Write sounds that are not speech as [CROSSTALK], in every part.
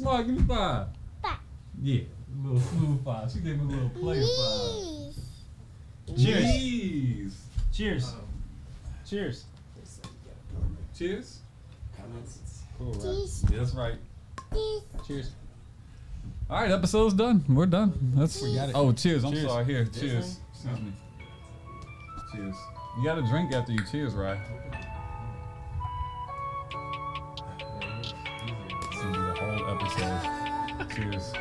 smart. Give me five. Five. Yeah, a little smooth five. She gave me a little player five. Cheese. Cheers. Jeez. Cheers. Um, cheers. Cheers. Cool, right? Cheese. Yeah, that's right. Cheese. Cheers. All right, episode's done. We're done. That's We got it. Oh, cheers. I'm Cheers. sorry. Here, This cheers. Excuse me. Cheers. You got to drink after you cheers, right? Episode. cheers.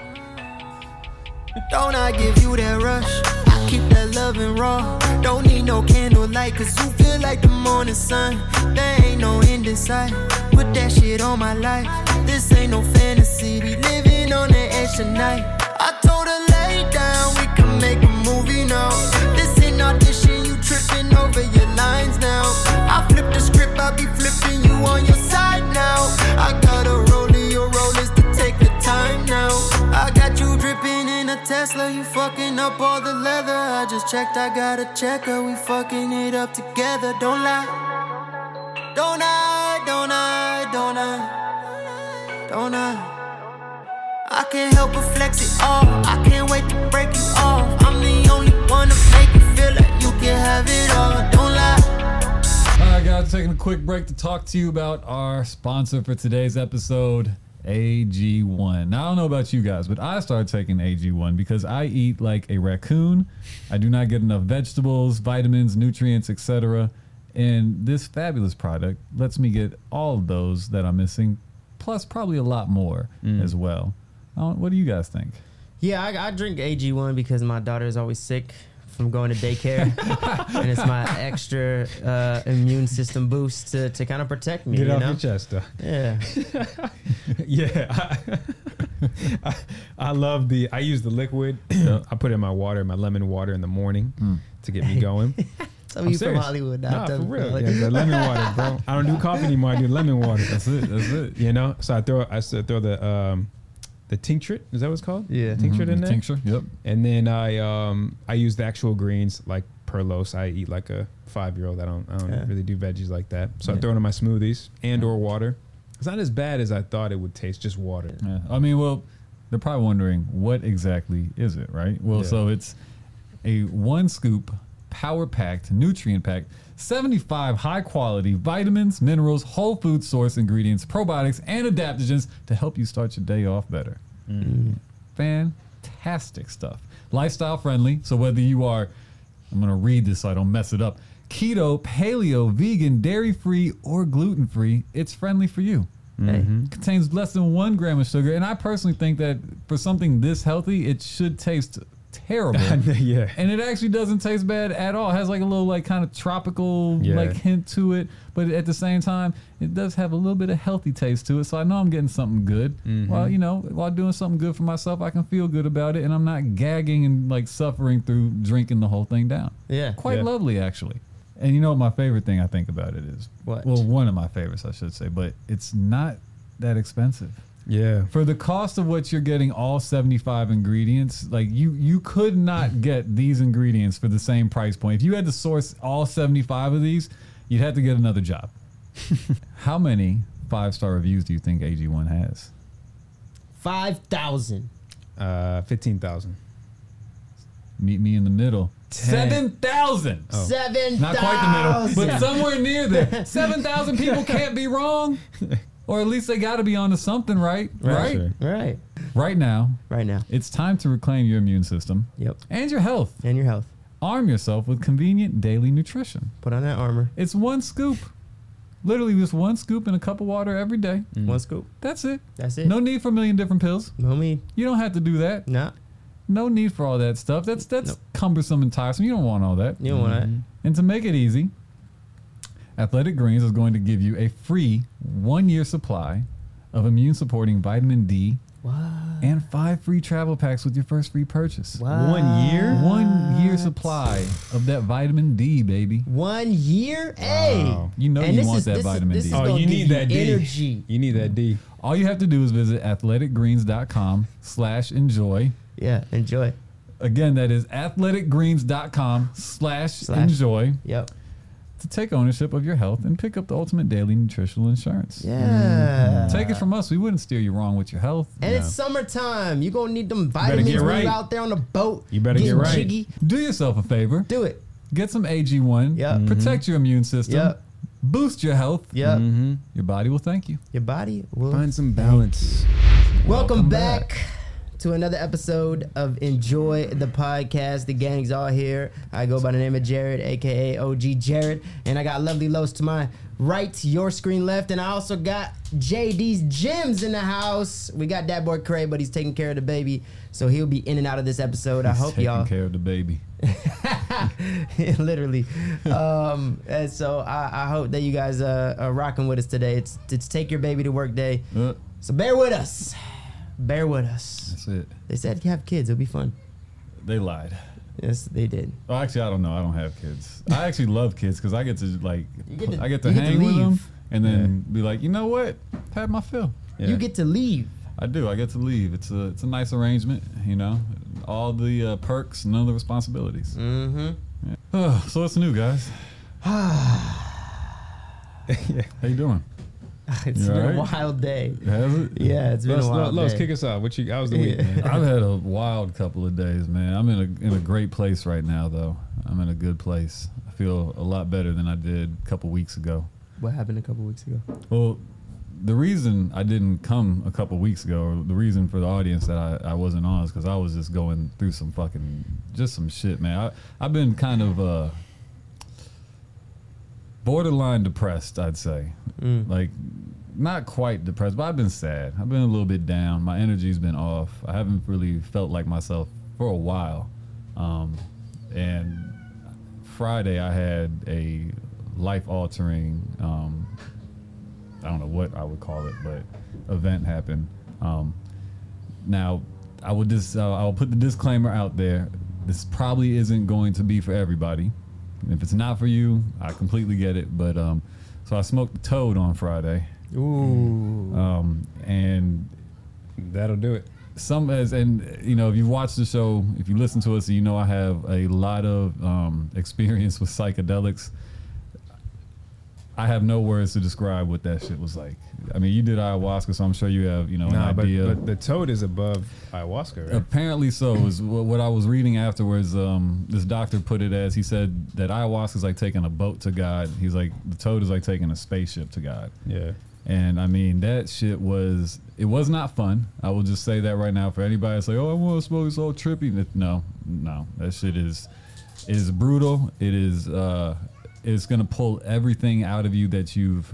Don't I give you that rush? I keep that loving raw. Don't need no candlelight, cause you feel like the morning sun. There ain't no end in sight. Put that shit on my life. This ain't no fantasy. We living on the edge tonight. I told her lay down, we can make a movie now. This ain't audition, you tripping over your lines now. I flip the script, I be flipping you on your side now. I got a roller, time now. I got you dripping in a Tesla, you fucking up all the leather. I just checked, I got a checker, we fucking it up together. Don't lie, don't I, don't I, don't I, don't I. I can't help but flex it all. I can't wait to break you off. I'm the only one to make you feel like you can have it all. Don't lie. All right, guys, taking a quick break to talk to you about our sponsor for today's episode, AG1. Now, I don't know about you guys, but I started taking AG1 because I eat like a raccoon. I do not get enough vegetables, vitamins, nutrients, etc. And this fabulous product lets me get all of those that I'm missing, plus probably a lot more mm. as well. What do you guys think? Yeah, I, I drink AG1 because my daughter is always sick from going to daycare, [LAUGHS] and it's my extra uh, immune system boost to, to kind of protect me. Get you off know? your chest, though. Yeah, [LAUGHS] yeah, I, I, [LAUGHS] I love the. I use the liquid. [CLEARS THROAT] I put it in my water, my lemon water in the morning to get me going. some of you from serious. Hollywood. Nah, for real. like- Yeah, the lemon water, bro. I don't do coffee anymore. I do lemon water. That's it. That's it. You know, so I throw. I still throw the um, the tincture. Is that what it's called? Yeah. tincture in Mhm, there. Tincture. Yep. And then I um I use the actual greens like Perlos. I eat like a five year old. I don't I don't Yeah. really do veggies like that. So I Yeah. throw it in my smoothies and or water. It's not as bad as I thought it would taste. Just water. Yeah. I mean, well, they're probably wondering what exactly is it, right? Well, Yeah. so it's a one scoop, power packed, nutrient packed, 75 high quality vitamins, minerals, whole food source ingredients, probiotics, and adaptogens to help you start your day off better. Mm. Fantastic stuff. Lifestyle friendly. So whether you are, I'm going to read this so I don't mess it up keto, paleo, vegan, dairy free, or gluten free, it's friendly for you mm-hmm. Hey, contains less than one gram of sugar, and I personally think that for something this healthy, it should taste terrible. [LAUGHS] yeah. And it actually doesn't taste bad at all. It has like a little like kind of tropical Yeah. like hint to it, but at the same time, it does have a little bit of healthy taste to it. So I know I'm getting something good. Mm-hmm. While you know, while doing something good for myself, I can feel good about it, and I'm not gagging and like suffering through drinking the whole thing down. yeah. Quite Yeah. lovely, actually. And you know what my favorite thing I think about it is? What? Well, one of my favorites, I should say, but it's not that expensive Yeah. for the cost of what you're getting all 75 ingredients like you you could not [LAUGHS] get these ingredients for the same price point if you had to source all 75 of these you'd have to get another job [LAUGHS] how many five star reviews do you think ag1 has Five thousand. Uh, fifteen thousand. meet me in the middle Ten. 7000 Seven. not quite the middle but somewhere near there [LAUGHS] 7000 people can't be wrong or at least they got to be onto something right right Sure. Right. right now Right now. it's time to reclaim your immune system Yep. and your health And your health. arm yourself with convenient daily nutrition. Put on that armor. It's one scoop. Literally just one scoop in a cup of water every day. Mm. One scoop. That's it. That's it. No need for a million different pills. No me. You don't have to do that. Nah. No need for all that stuff. That's that's Nope. cumbersome and tiresome. You don't want all that. You don't want that. Mm-hmm. And to make it easy, Athletic Greens is going to give you a free one year supply of immune supporting vitamin D What? and five free travel packs with your first free purchase. One year? One year supply of that vitamin D, baby. One year? Hey. Wow. You know And you this want is- that this is- vitamin this D. is Oh, gonna you give need that D. energy. You need that D. All you have to do is visit athleticgreens.com slash enjoy. Yeah. Enjoy. Again, that is athleticgreens.com slash Slash. enjoy Yep. To take ownership of your health and pick up the ultimate daily nutritional insurance. Yeah. Take Take it from us. We wouldn't steer you wrong with your health. And Yeah. it's summertime. You're gonna need them vitamins when right. you out there on the boat. You better get right. Jiggy. Do yourself a favor. Do it. Get some AG1. Yep. Protect your immune system. Yep. Boost your health. Yep. Mm-hmm. Your body will thank you. Your body will. Find some balance. Welcome, Welcome back. back. To another episode of Enjoy the Podcast. The gang's all here. I go by the name of Jared, aka OG Jared, and I got Lovely Los to my right, your screen left, and I also got JD's Gems in the house. We got that boy Craig, but he's taking care of the baby, so he'll be in and out of this episode. I hope taking y'all care of the baby. [LAUGHS] literally. Um, and so I, I hope that you guys uh, are rocking with us today. It's it's take your baby to work day, Uh, so bear with us. Bear with us. that's it. They said you have kids, it'll be fun. They lied. Yes, they did. Oh, actually, I don't know. I don't have kids. I actually [LAUGHS] love kids because I get to like, get to- I get to you get to hang with them and then be like, you know what? Have my fill. You get to leave. I do. I get to leave. It's a it's a nice arrangement. You know, all the uh, perks, none of the responsibilities. Mm-hmm. Yeah. Oh, [SIGHS] so what's new, guys? yeah. [SIGHS] How you doing? [LAUGHS] It's You been a wild day. Has it? Yeah, it's been Let's, a wild let's day. kick us off. What you? How was the week, man? [LAUGHS] I've had a wild couple of days, man. I'm in a in a great place right now, though. I'm in a good place. I feel a lot better than I did a couple weeks ago. What happened a couple weeks ago? Well, the reason I didn't come a couple weeks ago, or the reason for the audience that I, I wasn't on, is because I was just going through some fucking just some shit, man. I I've been kind of uh borderline depressed, I'd say. Mm. Like not quite depressed, but I've been sad. I've been a little bit down. My energy's been off. I haven't really felt like myself for a while. Um, and Friday I had a life altering um, I don't know what I would call it, but event happened. Um, now, I would just uh, I'll put the disclaimer out there. This probably isn't going to be for everybody. If it's not for you, I completely get it. But um, so I smoked the toad on Friday, Ooh. um, and That'll do it. some as and you know if you've watched the show, if you listen to us, you know I have a lot of um, experience with psychedelics. I have no words to describe what that shit was like. I mean, you did ayahuasca, so I'm sure you have you know Nah, an but, idea. but the toad is above ayahuasca, right? Apparently so. Is what what I was reading afterwards. Um, this doctor put it as he said that ayahuasca is like taking a boat to God. He's like the toad is like taking a spaceship to God. yeah. And I mean that shit was it was not fun. I will just say that right now for anybody that's like, oh, I want to smoke, it's all trippy. No, no, that shit is is brutal. It is uh, it's gonna pull everything out of you that you've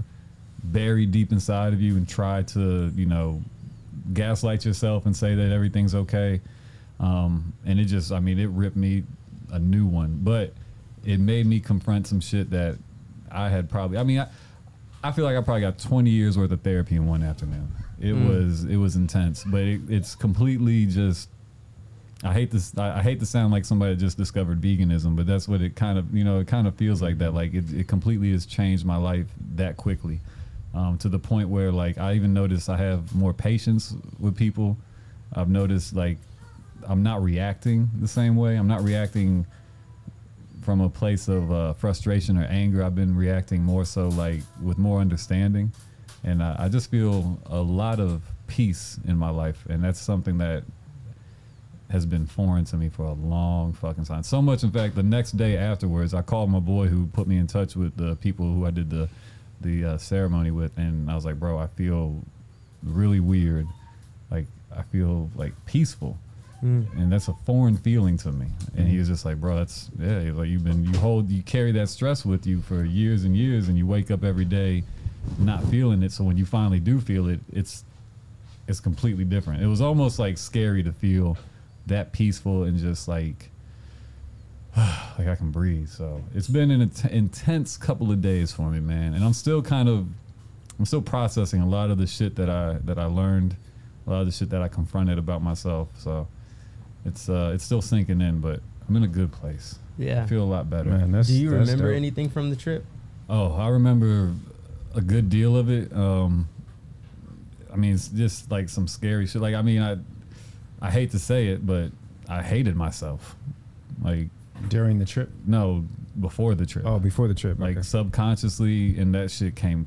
buried deep inside of you and try to you know gaslight yourself and say that everything's okay. Um, and it just, I mean, it ripped me a new one, but it made me confront some shit that I had probably. I mean, I, I feel like I probably got 20 years worth of therapy in one afternoon. It was it was intense, but it, it's completely just. I hate this. I, hate to sound like somebody just discovered veganism, but that's what it kind of you know. It kind of feels like that. Like it, it completely has changed my life that quickly, um, to the point where like I even notice I have more patience with people. I've noticed like I'm not reacting the same way. I'm not reacting from a place of uh, frustration or anger. I've been reacting more so like with more understanding, and I, I just feel a lot of peace in my life, and that's something that has been foreign to me for a long fucking time. So much, in fact, the next day afterwards, I called my boy who put me in touch with the people who I did the the uh, ceremony with, and I was like, "Bro, I feel really weird. Like I feel like peaceful." and that's a foreign feeling to me. And he was just like, bro, that's yeah, like you've been you hold you carry that stress with you for years and years, and you wake up every day not feeling it. So when you finally do feel it, it's it's completely different. It was almost like scary to feel that peaceful and just like [SIGHS] like I can breathe. So it's been an int- intense couple of days for me, man, and I'm still kind of I'm still processing a lot of the shit that I that I learned, a lot of the shit that I confronted about myself. So it's uh it's still sinking in, but I'm in a good place. Yeah. I feel a lot better. Man, that's Do you that's remember dope. anything from the trip? Oh, I remember a good deal of it. Um, I mean, it's just like some scary shit. Like, I mean, I I hate to say it, but I hated myself. Like, during the trip? no, before the trip. Oh, before the trip. like okay. subconsciously, and that shit came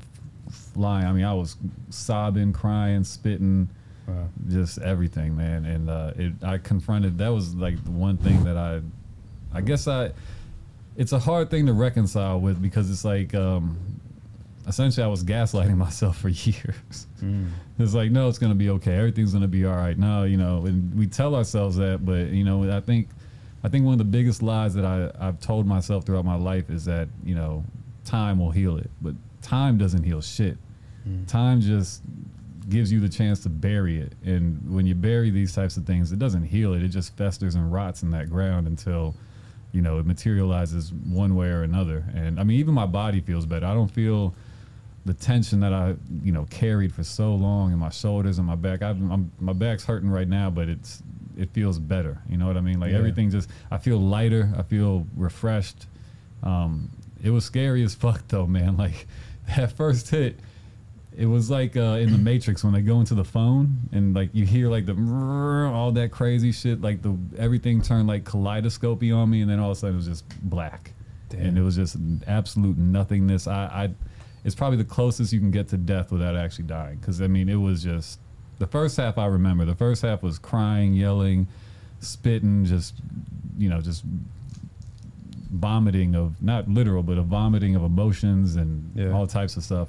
flying. I mean, I was sobbing, crying, spitting, Wow. just everything, man. And uh, it, I confronted. That was like the one thing that I, I guess I. It's a hard thing to reconcile with because it's like, um, essentially, I was gaslighting [LAUGHS] myself for years. Mm. It's like, no, it's gonna be okay. Everything's gonna be all right. No, you know, and we tell ourselves that, but you know, I think, I think one of the biggest lies that I I've told myself throughout my life is that you know, time will heal it, but time doesn't heal shit. Mm. Time just gives you the chance to bury it, and when you bury these types of things, it doesn't heal it. It just festers and rots in that ground until. You know, it materializes one way or another. And I mean, even my body feels better. I don't feel the tension that I, you know, carried for so long in my shoulders and my back. I've, I'm, my back's hurting right now, but it's it feels better. You know what I mean? Like Yeah. everything just I feel lighter. I feel refreshed. Um, it was scary as [LAUGHS] fuck though, man. Like that first hit, it was like uh, in the [CLEARS THROAT] Matrix when they go into the phone and like you hear like the [LAUGHS] all that crazy shit. Like the everything turned like kaleidoscopy on me, and then all of a sudden it was just black, Damn. and it was just absolute nothingness. I, I it's probably the closest you can get to death without actually dying. Because I mean, it was just the first half I remember. The first half was crying, yelling, spitting, just you know, just vomiting of not literal, but a vomiting of emotions and Yeah. all types of stuff.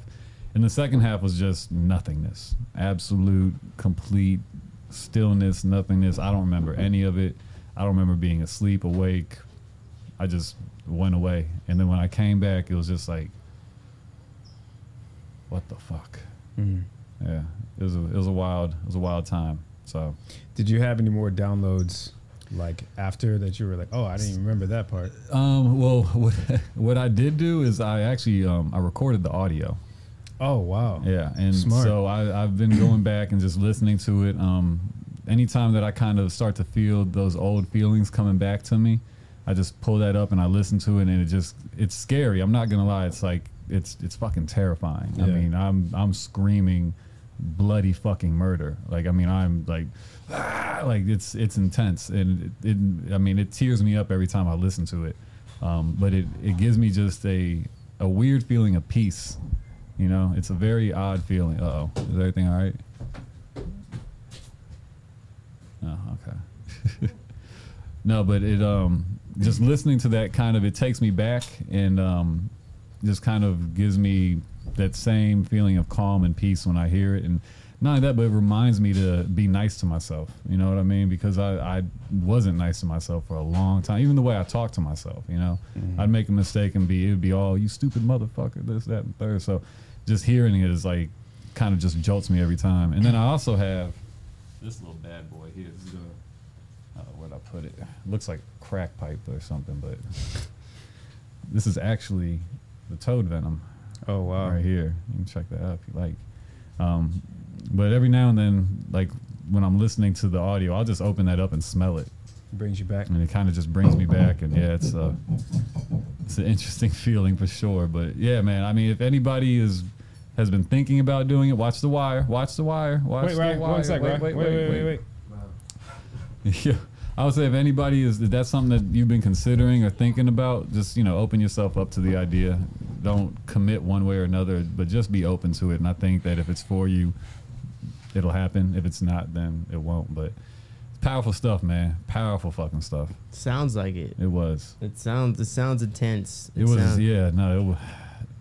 And the second half was just nothingness, absolute, complete stillness, nothingness. I don't remember any of it. I don't remember being asleep, awake. I just went away. And then when I came back, it was just like, what the fuck? Mhm. Yeah, it was a, it was a wild it was a wild time. So Did you have any more downloads like after that you were like, oh, I didn't even remember that part? Um, well, [LAUGHS] what, what I did do is I actually um, I recorded the audio. Oh wow. Yeah, and Smart. so I, I've been going back and just listening to it. Um, anytime that I kind of start to feel those old feelings coming back to me, I just pull that up and I listen to it, and it just it's scary. I'm not gonna lie, it's like it's it's fucking terrifying. I mean, I'm I'm screaming bloody fucking murder. Like I mean, I'm like. "Ah," Like it's it's intense and it, it I mean it tears me up every time I listen to it, um, but it, it gives me just a a weird feeling of peace you know, it's a very odd feeling. Uh oh. Is everything all right? Oh, okay. [LAUGHS] no, but it um just listening to that kind of it takes me back and um just kind of gives me that same feeling of calm and peace when I hear it and not only that, but it reminds me to be nice to myself. You know what I mean? Because I, I wasn't nice to myself for a long time. Even the way I talk to myself, you know, I'd make a mistake and be, it'd be all, you stupid motherfucker, this, that, and third. So just hearing it is like, kind of just jolts me every time. And then I also have this little bad boy here. This is uh, where'd I put it? Looks like crack pipe or something, but [LAUGHS] this is actually the toad venom Oh wow. right here. You can check that out if you like. Um, but every now and then, like when I'm listening to the audio, I'll just open that up and smell it, It Brings you back. and it kind of just brings me back. And yeah, it's uh, it's an interesting [LAUGHS] feeling for sure. But yeah, man, I mean, if anybody is has been thinking about doing it, watch The Wire. Watch The Wire. Watch Wait, The right, Wire. one sec, right? Wait, wait, wait, wait. [LAUGHS] Yeah, I would say if anybody is, if that's something that you've been considering or thinking about, just you know, open yourself up to the idea. Don't commit one way or another, but just be open to it. And I think that if it's for you, it'll happen. If it's not, then it won't. But it's powerful stuff, man. Powerful fucking stuff. Sounds like it. It was. It sounds. It sounds intense. It was. sounds- Yeah. No. It was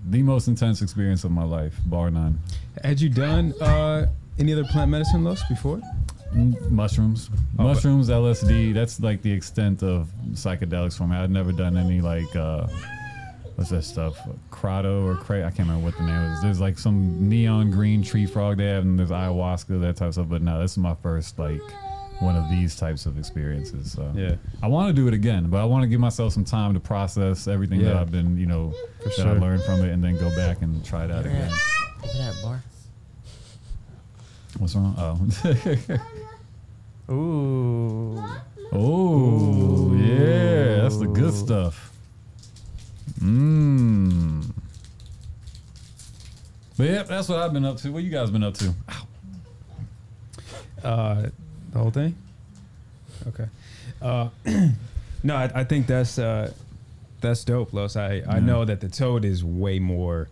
the most intense experience of my life, bar none. Had you done uh, any other plant medicine, Los, before? Mm, Mushrooms, Oh, but- mushrooms, LSD. That's like the extent of psychedelics for me. I've never done any like uh, what's that stuff? Crotto or cray? I can't remember what the name is. There's like some neon green tree frog they have, and there's ayahuasca, that type of stuff. But no, this is my first like one of these types of experiences. So Yeah. I want to do it again, but I want to give myself some time to process everything that I've been, you know, For that I sure. learned from it, and then go back and try it out Yeah. again. Look at that bar. What's wrong? Oh. [LAUGHS] Ooh. Oh, yeah, that's the good stuff. Mmm. But yeah, that's what I've been up to. What you guys been up to? Uh, the whole thing. Okay. Uh, [CLEARS THROAT] no, I, I think that's uh, that's dope, Los. I, I know that the toad is way more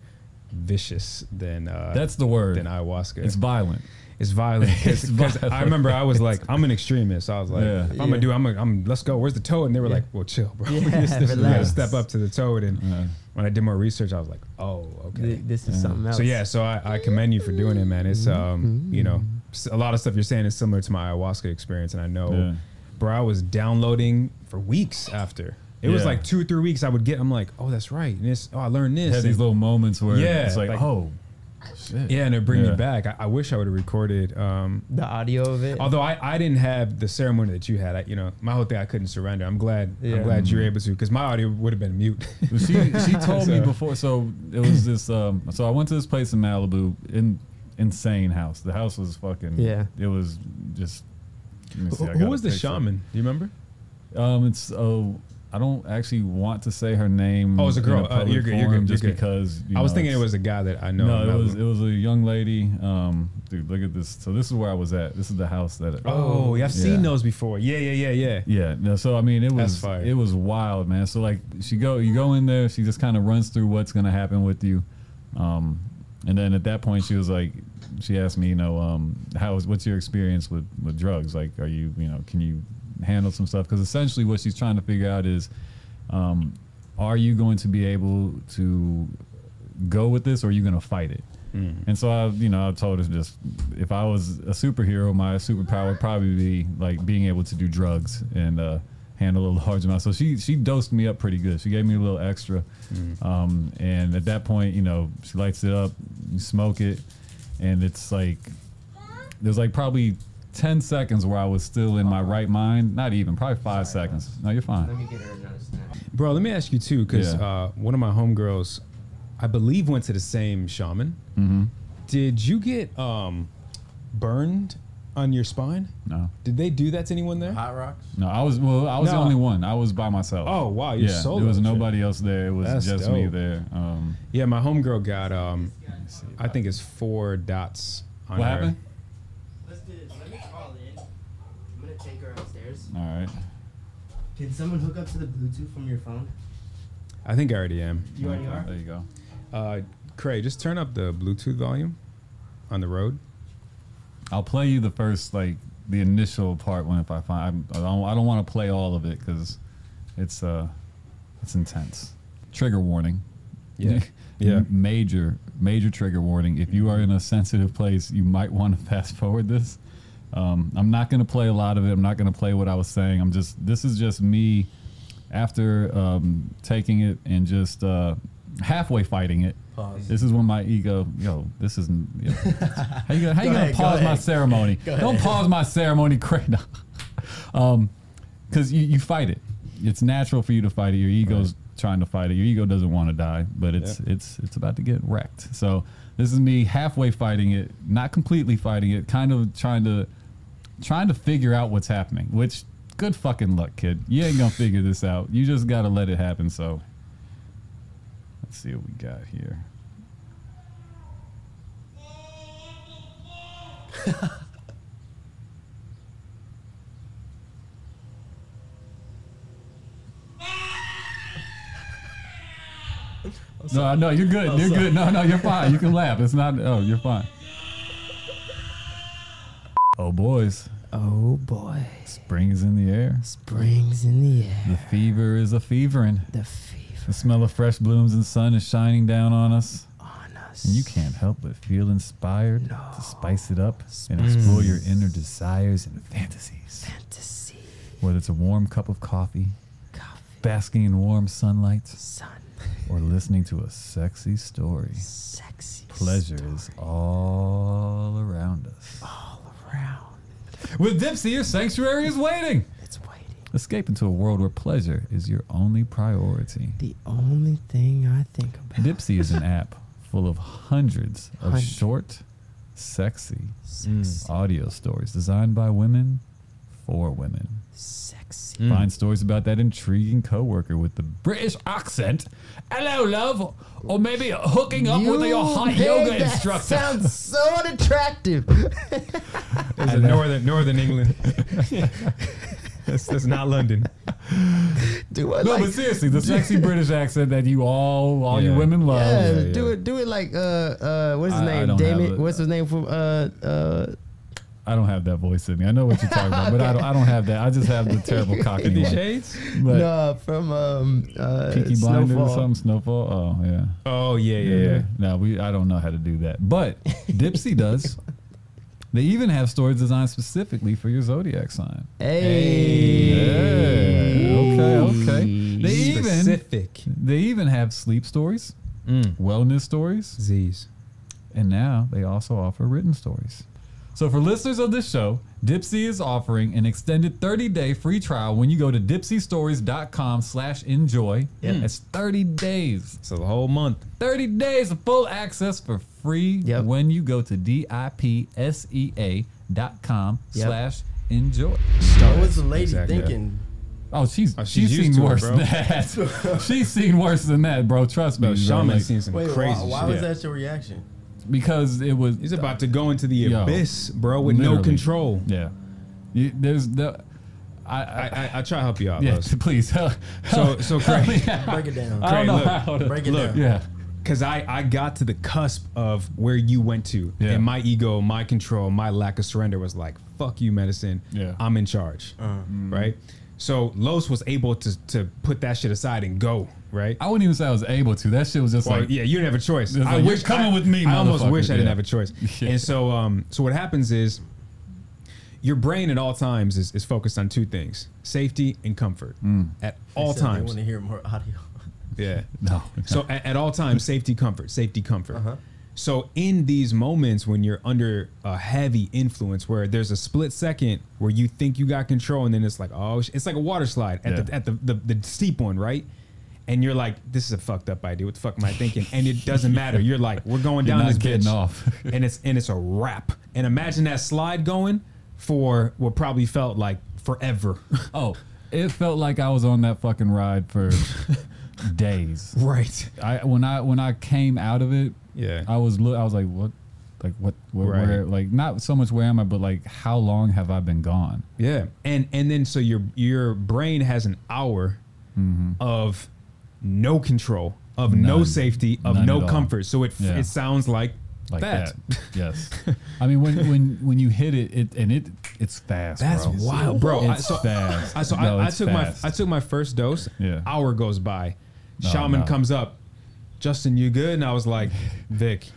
vicious than uh, That's the word. than ayahuasca. It's violent. It's violent [LAUGHS] because I remember I was like, I'm an extremist. I was like, Yeah. if I'm gonna do, I'm, gonna, I'm let's go. Where's the toad? And they were Yeah. like, well, chill, bro. [LAUGHS] Yeah, This- this- we gotta step up to the toad. And Yeah. when I did more research, I was like, oh, okay. Th- This is Yeah. something else. So yeah, so I, I commend you for doing it, man. It's um, you know, a lot of stuff you're saying is similar to my ayahuasca experience, and I know, Yeah. bro, I was downloading for weeks after. It was like two or three weeks. I would get. I'm like, oh, that's right. And it's oh, I learned this. Had these little moments where Yeah, it's like, like- oh, shit. yeah, and it bring Yeah. me back. I, I wish I would have recorded. Um, the audio of it. although I, I didn't have the ceremony that you had. I, you know, my whole thing I couldn't surrender. I'm glad. Yeah. I'm glad you were able to because my audio would have been mute. But she she [LAUGHS] told me So- before. So it was this. Um, so I went to this place in Malibu. In insane house. The house was fucking. Yeah. It was just. let me see, who I who a was the picture. shaman? Do you remember? Um, it's oh, I don't actually want to say her name. Oh, it was a girl. Uh, public you're good, you're good, you're Just good. because you I was know, thinking it was a guy that I know. No, it was it was a young lady. Um, dude, look at this. So this is where I was at. This is the house that. Oh, yeah, I've Yeah. seen those before. Yeah, yeah, yeah, yeah. Yeah, no, so I mean, it was it was wild, man. So like, she go, you go in there, she just kind of runs through what's gonna happen with you, um, and then at that point, she was like, she asked me, you know, um, how is what's your experience with with drugs? Like, are you, you know, can you handle some stuff? Because essentially, what she's trying to figure out is, um, are you going to be able to go with this, or are you going to fight it? And so I, you know, I told her just if I was a superhero, my superpower would probably be like being able to do drugs and uh, handle a [LAUGHS] large amount. So she she dosed me up pretty good. She gave me a little extra, um, and at that point, you know, she lights it up, you smoke it, and it's like there's like probably ten seconds where I was still in my right mind. Not even, probably five seconds. No, you're fine. Let me get her another snack. Bro, let me ask you too, because Yeah. uh, one of my homegirls, I believe, went to the same shaman. Mm-hmm. Did you get um, burned on your spine? No, Did they do that to anyone there? Hot rocks. no, I was well. I was the No. only one. I was by myself. Oh wow, you're yeah, solo. there was shit. nobody else there. It was That's just me dope. there. Um, Yeah, my homegirl got um, I think it's four dots on what her. happened? Let's do this. Let me call in. I'm gonna take her upstairs. All right. Can someone hook up to the Bluetooth from your phone? I think I already am. You already are. There you go. Uh, Craig, just turn up the Bluetooth volume on the road. I'll play you the first like the initial part when if I find I don't I don't want to play all of it because it's uh it's intense. Trigger warning. Yeah. [LAUGHS] Yeah. major major trigger warning. If you are in a sensitive place, you might want to [LAUGHS] fast forward this. Um, I'm not going to play a lot of it. I'm not going to play what I was saying. I'm just this is just me after um, taking it and just uh, halfway fighting it. Pause. This is when my ego, yo, this isn't. Yo, how you gonna, how you [LAUGHS] Go gonna ahead, go pause my ceremony? Go Don't ahead. pause my ceremony, [LAUGHS] Craig. um, because you, you fight it. It's natural for you to fight it. Your ego's trying to fight it. Your ego doesn't want to die, but it's it's it's about to get wrecked. So this is me halfway fighting it, not completely fighting it, kind of trying to trying to figure out what's happening. Which good fucking luck, kid. You ain't gonna figure this out. You just gotta let it happen. So let's see what we got here. [LAUGHS] No, no, you're good. You're good. No, no, you're fine. You can laugh. It's not. Oh, you're fine. Oh, boys, Oh boy. spring is in the air. Springs in the air. The fever is a fevering. The fever The smell of fresh blooms and sun is shining down on us. on us. And you can't help but feel inspired No. to spice it up and explore your inner desires and fantasies. fantasy. Whether it's a warm cup of coffee, Coffee. basking in warm sunlight, Sun. or listening to a sexy story, Sexy. pleasure story is all around us. around. With Dipsea, your sanctuary is waiting. It's waiting. Escape into a world where pleasure is your only priority. The only thing I think about. Dipsea is an app full of hundreds of Hundred. short, sexy Sexy. Mm, audio stories designed by women for women. Sexy. Mm. Find stories about that intriguing coworker with the British accent. Hello, love. Or maybe hooking up with your hot yoga that instructor. Sounds so unattractive. [LAUGHS] Is it northern Northern England? [LAUGHS] That's, that's not London. Do it No, like but seriously, the sexy British accent that you all, all you women love. yeah, yeah, do it do it like uh uh what's his I- I name? don't Damon. it. What's his name from uh uh I don't have that voice in me. I know what you're talking about, but I don't. I don't have that. I just have the terrible cocky Fifty one. Shades. But no from um uh Peaky Blinders or Snowfall. something. Snowfall. Oh yeah. Oh yeah, yeah, yeah. No, we. I don't know how to do that, but Dipsea does. [LAUGHS] They even have stories designed specifically for your zodiac sign. Hey. Yeah. Okay. Okay. They even. They even have sleep stories, Mm. wellness stories, Z's. and now they also offer written stories. So for listeners of this show, Dipsea is offering an extended 30-day free trial when you go to dipseastories.com slash enjoy. Yep. It's 30 days. So the whole month. 30 days of full access for free Yep. when you go to D-I-P-S-E-A dot com Yep. slash enjoy. What was the lady Exactly. thinking? Oh, she's, Oh, she's she's, used seen to it, worse bro. than that. [LAUGHS] she's seen worse than that, bro. Trust me. Bro, bro. Shaman's Like, seen some Wait, crazy why, why shit. was that your reaction? Because it was He's about to go into the Yo, abyss, bro, with no literally. control. Yeah. You, there's the I, I, I, I, I try to help you out, yeah, Los. [LAUGHS] please. Help, [LAUGHS] So- so Craig- me. [LAUGHS] Break it down. I don't know Craig, look, how to break it look. down. Yeah. Because I, I got to the cusp of where you went to. Yeah. And my ego, my control, my lack of surrender was like, fuck you, medicine. Yeah. I'm in charge. Uh-huh. Right? So Los was able to, to put that shit aside and go. Right? I wouldn't even say I was able to. That shit was just Well, like yeah, you didn't have a choice. I like, wish coming I- with me, I almost motherfucker." wish I didn't Yeah. have a choice. Yeah. [LAUGHS] And so, um, so what happens is, your brain at all times is, is focused on two things: safety and comfort. Mm. At all said They times. want to hear more audio. Yeah. [LAUGHS] no. So at, at all times, safety, comfort, safety, comfort. Uh-huh. So in these moments when you're under a heavy influence, where there's a split second where you think you got control, and then it's like, oh, it's like a water slide at the at the, the the steep one, right? And you're like, this is a fucked up idea. What the fuck am I thinking? And it doesn't matter. [LAUGHS] You're like, we're going down not this getting bitch, off. [LAUGHS] and it's and it's a wrap. And imagine that slide going for what probably felt like forever. [LAUGHS] Oh, it felt like I was on that fucking ride for days. right. I when I when I came out of it, Yeah. I was look. I was like, what? Like what? Where, Right. where? Like not so much where am I, but like how long have I been gone? Yeah, and and then so your your brain has an hour mm-hmm. of no control, of no safety, of no comfort. So it Yeah. it sounds like, Like that. that. Yes. [LAUGHS] I mean, when when when you hit it, it and it it's fast. That's bro. wild, bro. I- It's so fast. I, so No, I, I took fast. my I took my first dose. Yeah. Hour goes by, Oh, shaman no. comes up. Justin, you good? And I was like, Vic,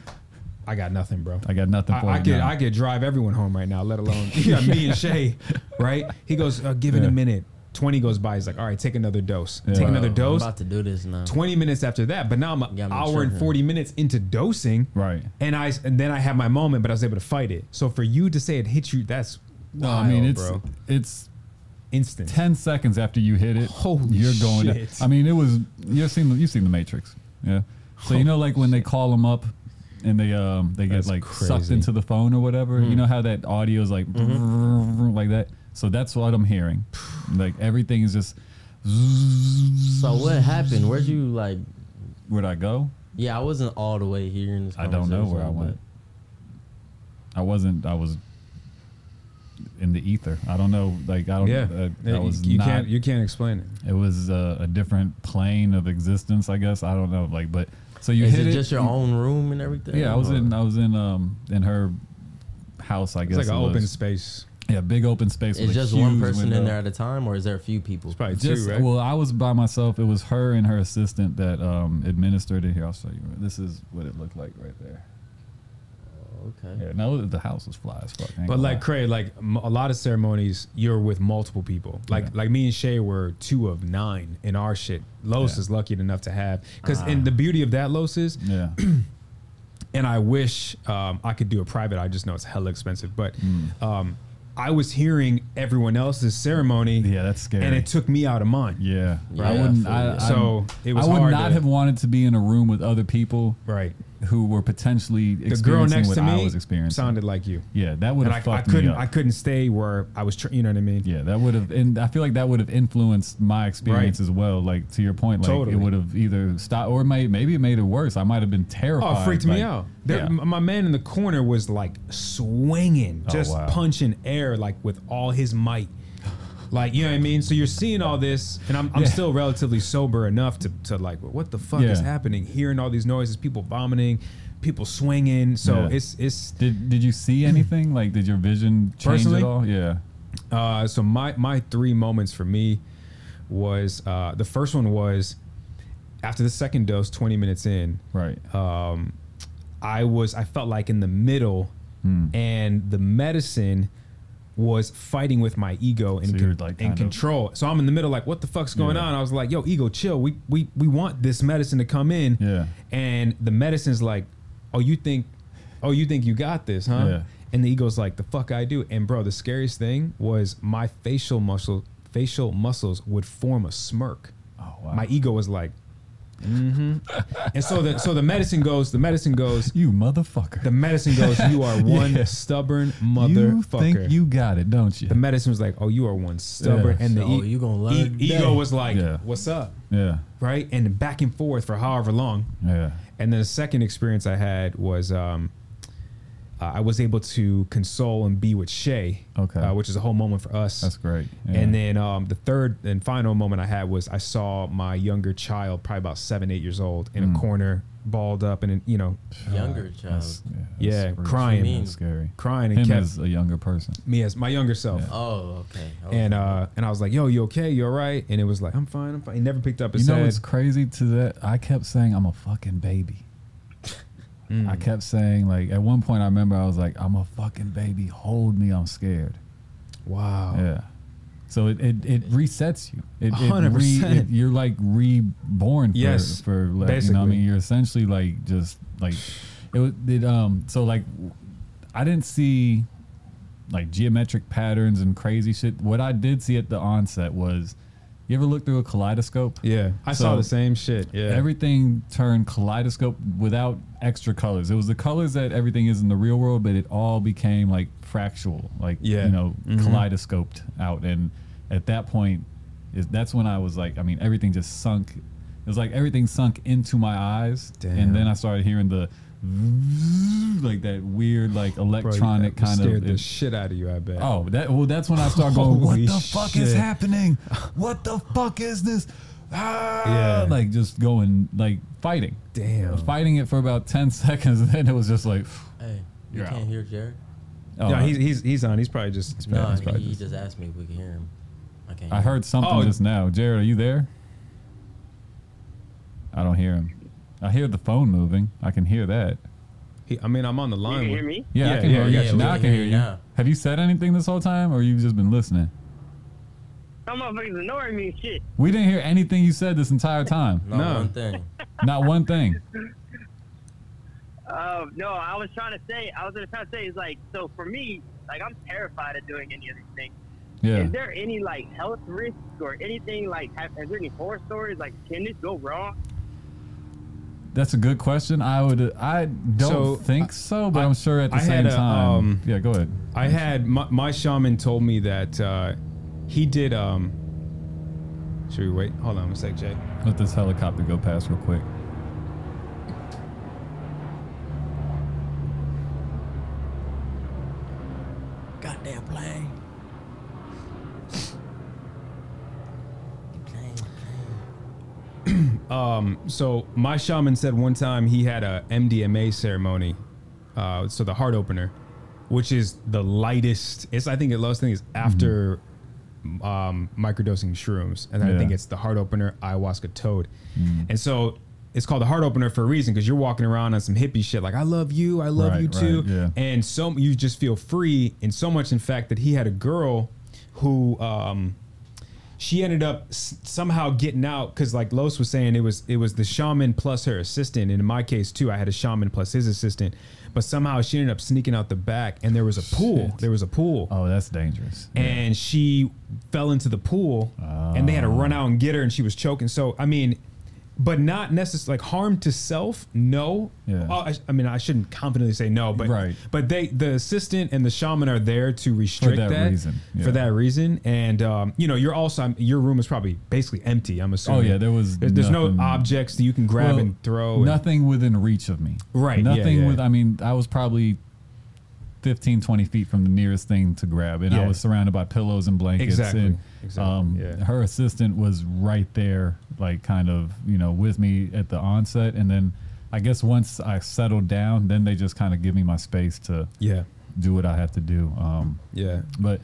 I got nothing, bro. I got nothing for I, I you could now. I could drive everyone home right now, let alone [LAUGHS] yeah, me and Shay, right? He goes, uh, give it Yeah. a minute. Twenty goes by. He's like, all right, take another dose. Yeah. Take another I'm dose. about to do this now. 20 minutes after that, but now I'm an got me hour and tripping. 40 minutes into dosing. Right. And I and then I had my moment, but I was able to fight it. So for you to say it hit you, that's No, wild, I mean it's bro. it's Instant. ten seconds after you hit it. Holy you're going. down. shit. I mean, it was you've seen you've seen the Matrix. Yeah. So you know, like when they call them up. And they um they get That's like sucked crazy. into the phone or whatever. You know how that audio is like Mm-hmm. [LAUGHS] like that. So that's what I'm hearing. Like everything is just. So what happened? Where'd you like? Where'd I go? Yeah, I wasn't all the way here in this. I don't know where I went. I wasn't. I was in the ether. I don't know. Like I don't. yeah. Uh, Yeah, I was you, you not. can't you can't explain it. it was uh, a different plane of existence. I guess I don't know. Like, but so you is hit it it. just your own room and everything? yeah, I was or- in. I was in um in her house. I It's guess like an it open space. Yeah, big open space. It's just one huge person in there at a time, or is there a few people? It's probably Just two, right? well, I was by myself. It was her and her assistant that um, administered it. Here, I'll show you. This is what it looked like right there. Okay. Yeah, no, the house was fly as fuck. I ain't But gonna like lie. Craig, like m- a lot of ceremonies, you're with multiple people. Like Yeah. like me and Shay were two of nine in our shit. Los Yeah. is lucky enough to have because and the beauty of that Los is, yeah, [CLEARS THROAT] and I wish um, I could do a private. I just know it's hella expensive, but Mm. um, I was hearing everyone else's ceremony, yeah, that's scary. and it took me out of mine. yeah, Yeah, I wouldn't. I feel I. So it was I would hard not to- have wanted to be in a room with other people Right. Who were potentially The girl experiencing next what to I me was experiencing. sounded like you, yeah, that would and have I, I fucked couldn't. me up. I couldn't stay where I was. Tr- you know what I mean? yeah, that would have, and I feel like that would have influenced my experience as well. Like to your point, like Totally. it would have either stopped or may, maybe it made it worse. I might have been terrified. Oh, it freaked me like- out. There, yeah. m- My man in the corner was like swinging, Oh, just wow. punching air like with all his might. Like you know what I mean? So you're seeing all this, and I'm, I'm Yeah. still relatively sober enough to, to like, what the fuck is happening? Hearing all these noises, people vomiting, people swinging. So Yeah. it's it's Did Did you see anything? Like, did your vision change Personally? at all? Yeah. Uh, so my my three moments for me was uh, the first one was after the second dose, 20 minutes in, Right. um, I was I felt like in the middle, Hmm. and the medicine was fighting with my ego and So con- like, of- control. So I'm in the middle, like, what the fuck's going Yeah. on? I was like, yo, ego, chill. We we we want this medicine to come in, Yeah. and the medicine's like, oh, you think, oh, you think you got this, huh? Yeah. And the ego's like, the fuck I do. And bro, the scariest thing was my facial muscle, facial muscles would form a smirk. Oh wow. My ego was like, mm-hmm. and so the so the medicine goes, the medicine goes, you motherfucker. the medicine goes, you are [LAUGHS] one Yeah. stubborn you think you got it, don't you? the medicine was like, oh, you are one stubborn, Yeah. and the So e- you gonna learn e- today. ego was like, Yeah. what's up, yeah. right? And back and forth for however long. Yeah. And then the second experience I had was um, uh, I was able to console and be with Shay, Okay. uh, which is a whole moment for us. That's great. Yeah. And then um, the third and final moment I had was I saw my younger child, probably about seven, eight years old, in Mm. a corner, balled up, and you know, [SIGHS] Younger child. That's- yeah, that's Yeah, crying. mean? That's scary. crying and Him kept as a younger person. me as my younger self. Yeah. Oh, okay. And uh, and I was like, "Yo, you okay? You all right?" And it was like, "I'm fine. I'm fine." He never picked up his You know head. what's crazy to that? I kept saying I'm a fucking baby. Mm. I kept saying like at one point I remember I was like I'm a fucking baby. Hold me. I'm scared. wow. Yeah. So it, it, it resets you. It, it 100%. re- it- you're like reborn for, Yes, for like, you know what I mean you're essentially like just like it was it um so like I didn't see like geometric patterns and crazy shit. What I did see at the onset was you ever look through a kaleidoscope? Yeah, I saw the same shit. Yeah, Everything turned kaleidoscope without extra colors. It was the colors that everything is in the real world, but it all became like fractal, like Yeah. you know, Mhm. kaleidoscoped out. And at that point, is that's when I was like, I mean, everything just sunk. It was like everything sunk into my eyes, Damn. and then I started hearing the [LAUGHS] like that weird like electronic that kind scared of. the shit out of you. I bet. Oh, that well, that's when I start going. [LAUGHS] What the fuck is happening? [LAUGHS] What the fuck is this? Ah, Yeah. like just going like fighting, damn. fighting it for about ten seconds, and then it was just like, Hey, you can't out. hear Jared? oh, yeah, he's, he's he's on. He's probably just. He's No, probably, I he's probably he just- just asked me if we can hear him. I can't. I hear heard something Oh. just now. Jared, are you there? I don't hear him. I hear the phone moving. I can hear that. he, I mean, I'm on the line. can with- hear me? Yeah, I can yeah, hear I you. Yeah. Now I can can hear hear you you. now. Have you said anything this whole time, or you've just been listening? Some motherfuckers ignoring me and shit. We didn't hear anything you said this entire time. No, No. one thing. [LAUGHS] Not one thing. Uh, no, I was trying to say, I was gonna try to say, is like, so for me, like, I'm terrified of doing any of these things. Yeah. Is there any like health risks or anything like? Have, is there any horror stories? Like, can this go wrong? That's a good question. I would. I don't So, think so, but I- I, am sure at the I same had a, time. um, yeah, go ahead. I had my, my shaman told me that uh, he did. Um, should we wait? Hold on a sec, Jay. Let this helicopter go past real quick. Goddamn plane. Plane, plane. Um, so my shaman said one time he had a MDMA ceremony, uh, so the heart opener, which is the lightest. It's I think the lowest thing is after um, microdosing shrooms, and then I think it's the heart opener ayahuasca toad, and so. It's called the heart opener for a reason because you're walking around on some hippie shit like I love you, I love Right, you too, right, yeah. and so you just feel free, and so much in fact that he had a girl who um, she ended up s- somehow getting out because like Los was saying it was it was the shaman plus her assistant. And in my case too I had a shaman plus his assistant. But somehow she ended up sneaking out the back and there was a pool. Shit. there was a pool. Oh, that's dangerous. and she fell into the pool and they had to run out and get her and she was choking. So I mean but not necessarily like harm to self no Yeah. Uh, I, I mean I shouldn't confidently say no but Right. but they the assistant and the shaman are there to restrict that that, reason, yeah. for that reason and um, you know you're also I'm, your room is probably basically empty i'm assuming Oh, yeah, there was there's, there's no objects that you can grab Well, and throw and- Nothing within reach of me. Right, Nothing yeah. with. I mean, I was probably 15, 20 feet from the nearest thing to grab, and I was surrounded by pillows and blankets. Exactly. And, Exactly, Um, yeah. Her assistant was right there, like kind of you know with me at the onset, and then I guess once I settled down, then they just kind of give me my space to Yeah. do what I have to do. Um, Yeah. but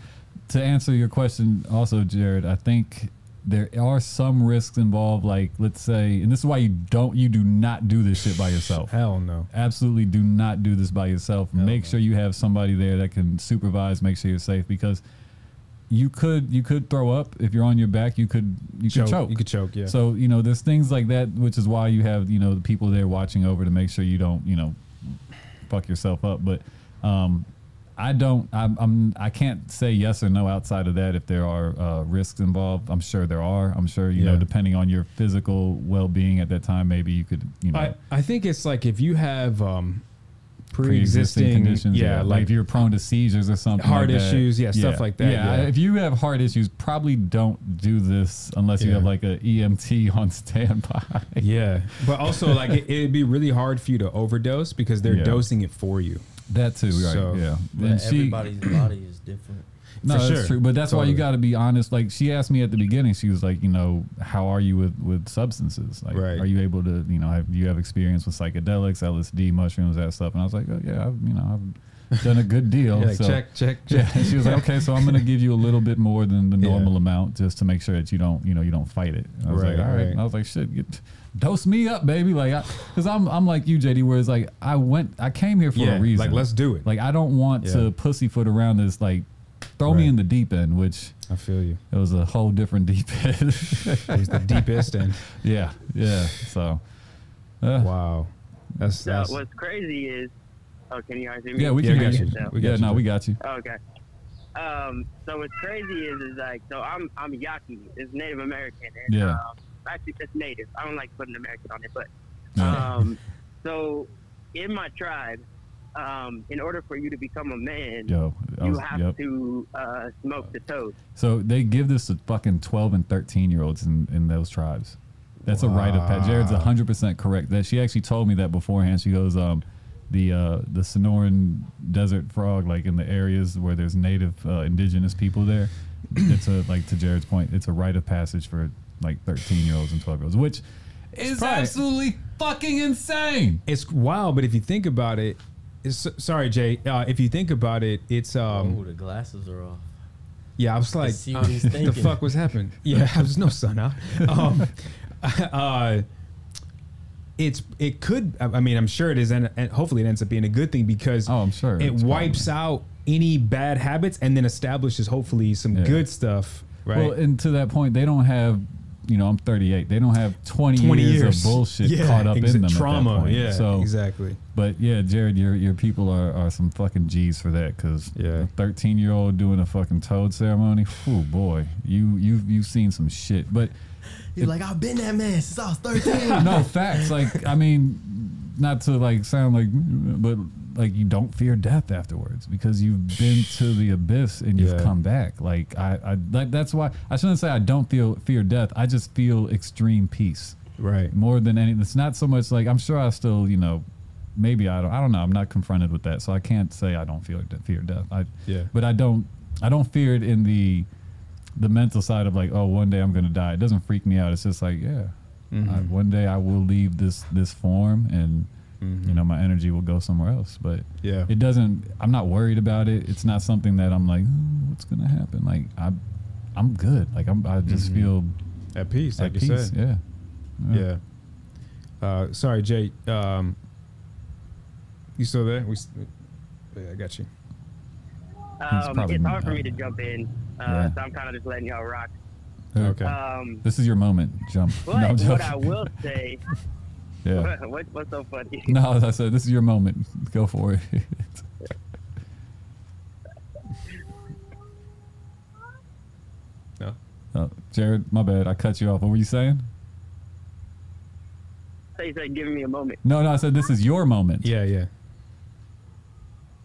to answer your question, also, Jared, I think there are some risks involved. Like, let's say, and this is why you don't, you do not do this shit by yourself. [SIGHS] Hell no. Absolutely, do not do this by yourself. Hell make no. sure you have somebody there that can supervise, make sure you're safe, because you could you could throw up if you're on your back. You could you could choke. You could choke. Yeah. So you know, there's things like that, which is why you have you know the people there watching over to make sure you don't you know fuck yourself up. But um, I don't. I'm, I'm. I can't say yes or no outside of that. If there are uh, risks involved, I'm sure there are. I'm sure you know, depending on your physical well-being at that time, maybe you could you know. I, I think it's like if you have um, pre-existing pre-existing conditions, yeah, like, like if you're prone to seizures or something, Heart like that. issues, yeah, stuff like that, Yeah, yeah. if you have heart issues, probably don't do this unless you have like a EMT [LAUGHS] on standby. yeah, but also like it, it'd be really hard for you to overdose because they're Yeah. dosing it for you. That too, right? So- yeah. And she- everybody's [CLEARS THROAT] body is different. no, for that's sure. true. But that's why you got to be honest. Like she asked me at the beginning, she was like, you know, how are you with with substances? Like, Right. are you able to, you know, have you have experience with psychedelics, LSD, mushrooms, that stuff? And I was like, oh, yeah, I've, you know, I've done a good [LAUGHS] deal. You're like so- check, check, [LAUGHS] Yeah, check. and she was like, okay, so I'm gonna give you a little bit more than the [LAUGHS] Yeah. normal amount just to make sure that you don't, you know, you don't fight it. I was Right, like, all right. right. And I was like, shit, get, dose me up, baby. Like, because I'm, I'm like you, JD, where it's like, I went, I came here for Yeah, a reason. like let's do it. Like, I don't want Yeah. to pussyfoot around this. Like, throw me in the deep end, which I feel you. it was a whole different deep end. [LAUGHS] It was the deepest and [LAUGHS] yeah, yeah. So, uh, wow, that's So that's what's crazy is, oh, can you guys hear me? yeah, we Yeah, can we hear got you. you. So- We yeah, got no, we got you. Okay. Um, so what's crazy is, is like, so I'm I'm Yaqui. It's Native American. And, Yeah. Um, actually, it's Native. I don't like putting American on it, but um, so in my tribe, um, in order for you to become a man, Yo, I you was- have yep. to uh, smoke the toad. So they give this to fucking 12 and 13 year olds in, in those tribes. That's a rite of passage. Jared's 100% correct. That she actually told me that beforehand. She goes, um, the uh, the Sonoran desert frog, like in the areas where there's native uh, indigenous people there, it's a like to Jared's point, it's a rite of passage for like 13 year olds and 12 year olds, which is probably- absolutely fucking insane. it's wild. But if you think about it, it's, sorry, Jay. Uh, if you think about it, it's um. oh, the glasses are off. Yeah, I was like, see what he's [LAUGHS] the thinking. fuck was happening? Yeah, [LAUGHS] there's no sun out. Um, [LAUGHS] uh, it's it could. I I mean, I'm sure it is, and, and hopefully it ends up being a good thing because Oh, I'm sure it it's wipes out any bad habits and then establishes hopefully some Yeah. good stuff. Right. Well, and to that point, they don't have, you know, I'm 38. They don't have 20, 20 years, years of bullshit Yeah, caught up exa- in them. trauma, At that point. yeah, So, exactly. But yeah, Jared, your your people are, are some fucking G's for that because Yeah. 13 year old doing a fucking toad ceremony. Oh boy, you you you've seen some shit. But He's like, I've been that man since I was 13. [LAUGHS] no facts. Like I mean, not to like sound like, but like you don't fear death afterwards because you've been to the abyss and you've Yeah. come back. Like I, I like that's why I shouldn't say I don't feel fear death. I just feel extreme peace right. more than any. It's not so much like I'm sure I still you know. Maybe I don't. I don't know. I'm not confronted with that, so I can't say I don't feel fear death. I, Yeah. But I don't. I don't fear it in the, the mental side of like, oh, one day I'm gonna die. It doesn't freak me out. It's just like, yeah, Mm-hmm. I, one day I will leave this this form, and you know my energy will go somewhere else. But Mm-hmm. Yeah. it doesn't. I'm not worried about it. It's not something that I'm like, "Ooh, what's gonna happen? Like I, I'm good. Like I'm. I just feel At peace, at Mm-hmm. like you peace. said. Yeah. Yeah. Uh, sorry, Jay. Um, you still there? We. s- Yeah, I got you. Um, probably it's hard for me to jump in, uh, Yeah. so I'm kind of just letting y'all rock. Okay. Um, This is your moment. Jump. but [LAUGHS] no, I'm what. I will say, [LAUGHS] yeah. [LAUGHS] what, what's so funny? No, as I said, this is your moment. Go for it. no. oh, Jared, my bad. I cut you off. What were you saying? Say, said giving me a moment. No, no, I said this is your moment. Yeah, yeah.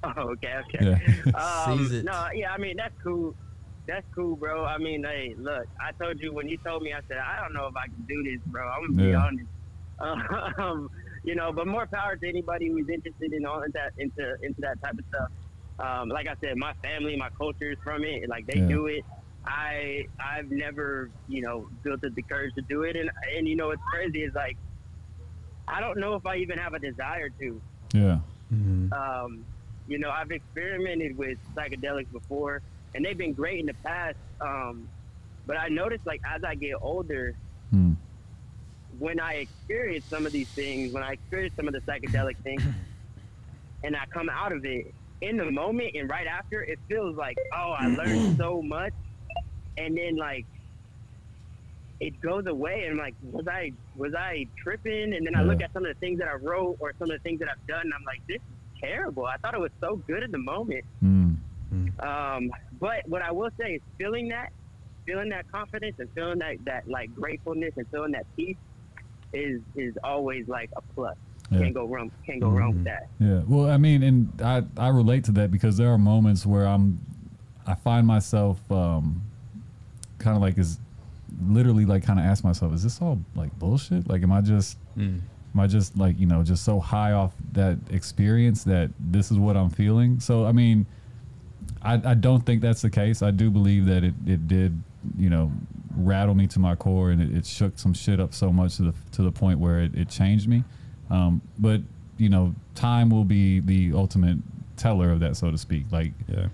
Oh, okay, okay. Yeah. Um, Seize it. No, yeah, I mean that's cool. That's cool, bro. I mean, hey, look, I told you when you told me, I said I don't know if I can do this, bro. I'm gonna be honest. [LAUGHS] Um, you know, but more power to anybody who's interested in all of that into into that type of stuff. Um, like I said, my family, my culture is from it. Like they Yeah. do it. I I've never you know built up the courage to do it, and and you know what's crazy is like I don't know if I even have a desire to. Yeah. Um, you know, I've experimented with psychedelics before, and they've been great in the past. Um, but I noticed, like, as I get older, Hmm. when I experience some of these things, when I experience some of the psychedelic things, [LAUGHS] and I come out of it in the moment and right after, it feels like, oh, I learned so much, and then like it goes away, and I'm like, was I was I tripping? And then I look at some of the things that I wrote or some of the things that I've done, and I'm like, this is terrible. I thought it was so good in the moment. Hmm. Um, but what I will say is feeling that, feeling that confidence and feeling that, that like gratefulness and feeling that peace is is always like a plus. Yeah. Can't go wrong. Can't go wrong with that. Yeah. Well, I mean, and I I relate to that because there are moments where I'm I find myself um kind of like is literally like kind of ask myself, is this all like bullshit? Like, am I just am I just like you know just so high off that experience that this is what I'm feeling? So I mean, I I don't think that's the case. I do believe that it it did you know rattle me to my core and it, it shook some shit up so much to the to the point where it, it changed me. Um, but you know, time will be the ultimate teller of that, so to speak. Like, Yeah.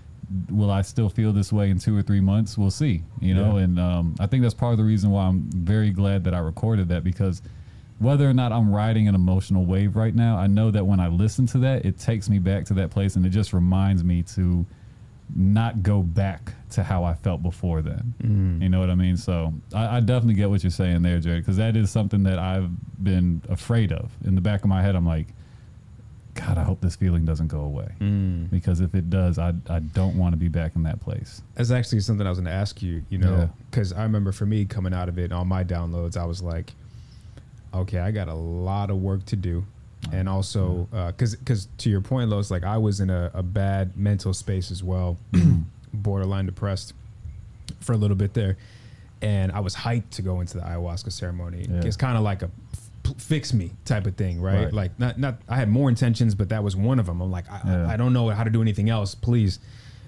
will I still feel this way in two or three months? We'll see. You know, Yeah. and um, I think that's part of the reason why I'm very glad that I recorded that because whether or not I'm riding an emotional wave right now, I know that when I listen to that, it takes me back to that place and it just reminds me to not go back to how I felt before then. Mm. You know what I mean? So I, I definitely get what you're saying there, Jared, because that is something that I've been afraid of. In the back of my head, I'm like, God, I hope this feeling doesn't go away. Mm. Because if it does, I, I don't want to be back in that place. That's actually something I was going to ask you, you know, Yeah. because I remember for me coming out of it on my downloads, I was like, okay, I got a lot of work to do. And also, because because to your point, Los, like I was in a, a bad mental space as well, [CLEARS THROAT] borderline depressed for a little bit there. And I was hyped to go into the ayahuasca ceremony. Yeah. It's kind of like a fix me type of thing, right? Right. Like not not I had more intentions, but that was one of them. I'm like, I, Yeah. I, I don't know how to do anything else. Please.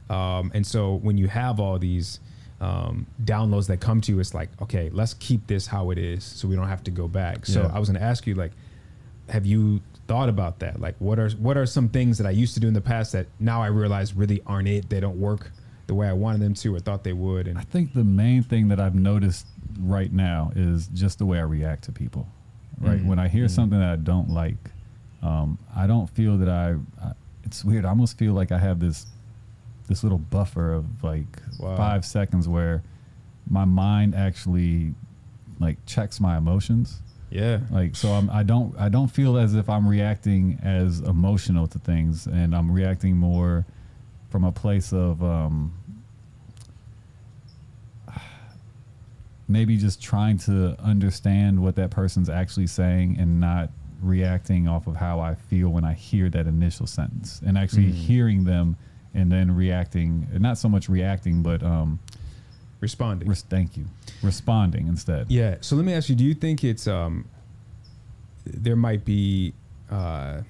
Um, and so when you have all these um, downloads that come to you, it's like, okay, let's keep this how it is, so we don't have to go back. So Yeah. I was going to ask you, like, have you thought about that? Like, what are what are some things that I used to do in the past that now I realize really aren't it? They don't work the way I wanted them to or thought they would. And I think the main thing that I've noticed right now is just the way I react to people. Right when I hear something that I don't like, um, I don't feel that I, I. It's weird. I almost feel like I have this, this little buffer of like Wow. five seconds where my mind actually, like checks my emotions. Yeah, Like so, I'm, I don't I don't feel as if I'm reacting as emotional to things, and I'm reacting more from a place of um, maybe just trying to understand what that person's actually saying and not reacting off of how I feel when I hear that initial sentence, and actually hearing them and then reacting. Not so much reacting, but um, responding. res- thank you, responding instead. Yeah. So let me ask you: Do you think it's um, there might be uh,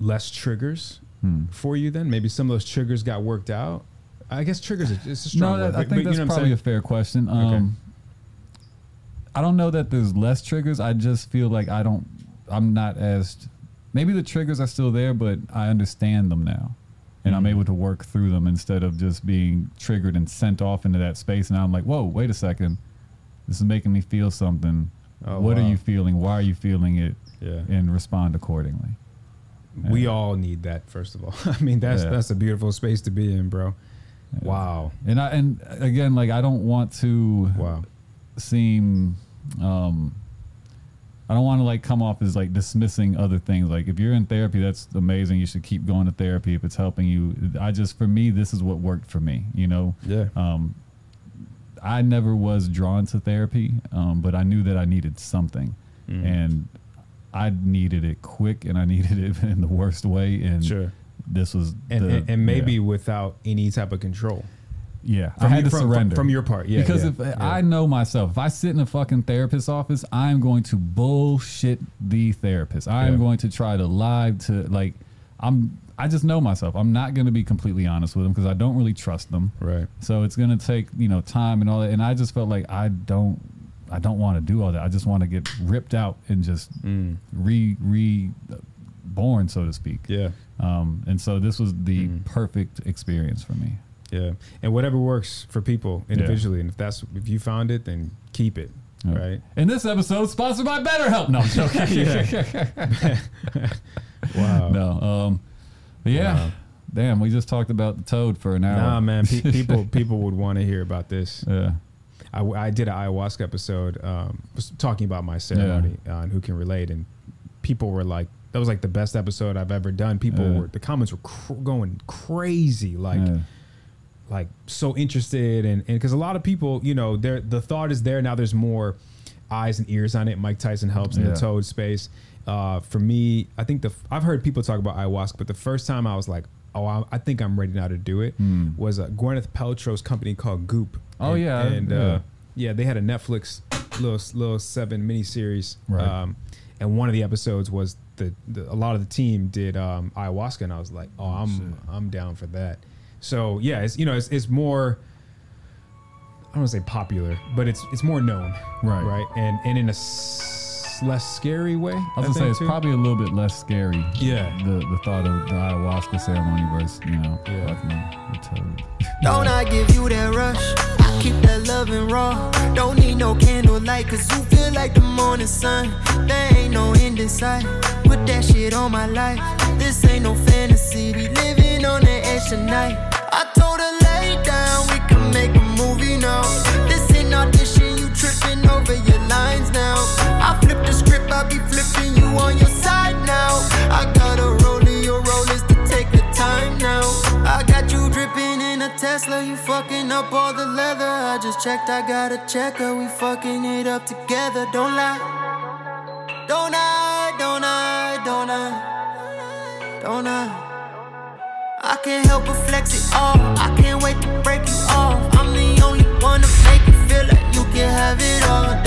less triggers Hmm. for you? Then maybe some of those triggers got worked out. I guess triggers is a strong No, word. I but- think but that's you know what probably a fair question. Um, I don't know that there's less triggers. I just feel like I don't. I'm not as. Maybe the triggers are still there, but I understand them now, and I'm able to work through them instead of just being triggered and sent off into that space. And I'm like, whoa, wait a second, this is making me feel something. Oh, what are you feeling? Why are you feeling it? Yeah. And respond accordingly. We all need that. First of all, [LAUGHS] I mean that's Yeah. that's a beautiful space to be in, bro. Wow. And I and again, like I don't want to. Wow. seem um I don't want to like come off as like dismissing other things. Like if you're in therapy, that's amazing. You should keep going to therapy if it's helping you. I just for me, this is what worked for me. You know, Yeah. um, I never was drawn to therapy, um, but I knew that I needed something, Mm. and I needed it quick, and I [LAUGHS] needed it in the worst way. And Sure. this was And the- and, and maybe yeah, wto any type of control. Yeah. I had to from- from- surrender from your part, yeah, Because yeah, if yeah. I know myself, if I sit in a fucking therapist's office, I'm going to bullshit the therapist. I am going to try to lie to like. I'm I just know myself. I'm not going to be completely honest with them because I don't really trust them. Right. So it's going to take you know time and all that. And I just felt like I don't. I don't want to do all that. I just want to get ripped out and just Mm. re reborn, so to speak. Yeah. Um, and so this was the Mm. perfect experience for me. Yeah. And whatever works for people individually, and if that's if you found it, then keep it. Yeah. Right. And this episode sponsored by BetterHelp. No, I'm joking. [LAUGHS] [LAUGHS] Wow. no. Um, yeah. Wow. Damn, we just talked about the toad for an hour. Nah, man. Pe- [LAUGHS] people people would want to hear about this. Yeah. I, I did an ayahuasca episode um, was talking about my ceremony uh, and who can relate, and people were like, "That was like the best episode I've ever done." People Yeah. were the comments were cr- going crazy, like yeah. Like so interested, and and because a lot of people, you know, there the thought is there now. There's more eyes and ears on it. Mike Tyson helps in Yeah. the Toad space. Uh, for me, I think the I've heard people talk about ayahuasca, but the first time I was like, "Oh, I, I think I'm ready now to do it," Hmm. was uh, Gwyneth Paltrow's company called Goop. Oh, And- yeah, and yeah. Uh, yeah, they had a Netflix little little seven miniseries. Right. Um, and one of the episodes was the, the a lot of the team did um, ayahuasca, and I was like, oh, I'm I'm down for that. So yeah, it's you know it's, it's more. I don't want to say popular, but it's it's more known, Right. Right, and and in a s- less scary way. I was gonna say it's too. probably a little bit less scary. Yeah. The the thought of the ayahuasca ceremony versus you know Yeah. fucking. Don't I give you that rush? I keep that loving raw. Don't need no candlelight, cause you feel like the morning sun. There ain't no end in sight. Put that shit on my life. This ain't no fantasy. We living on the edge tonight. Now. This ain't audition, you tripping over your lines now. I flip the script, I be flipping you on your side now. I got a rollie, rollers to take the time now. I got you dripping in a Tesla, you fucking up all the leather. I just checked, I got a checker, we fucking it up together. Don't lie, don't I, don't I, don't I, don't I. I can't help but flex it off. I can't wait to break you off. I'm the only one to make you feel like you can have it all.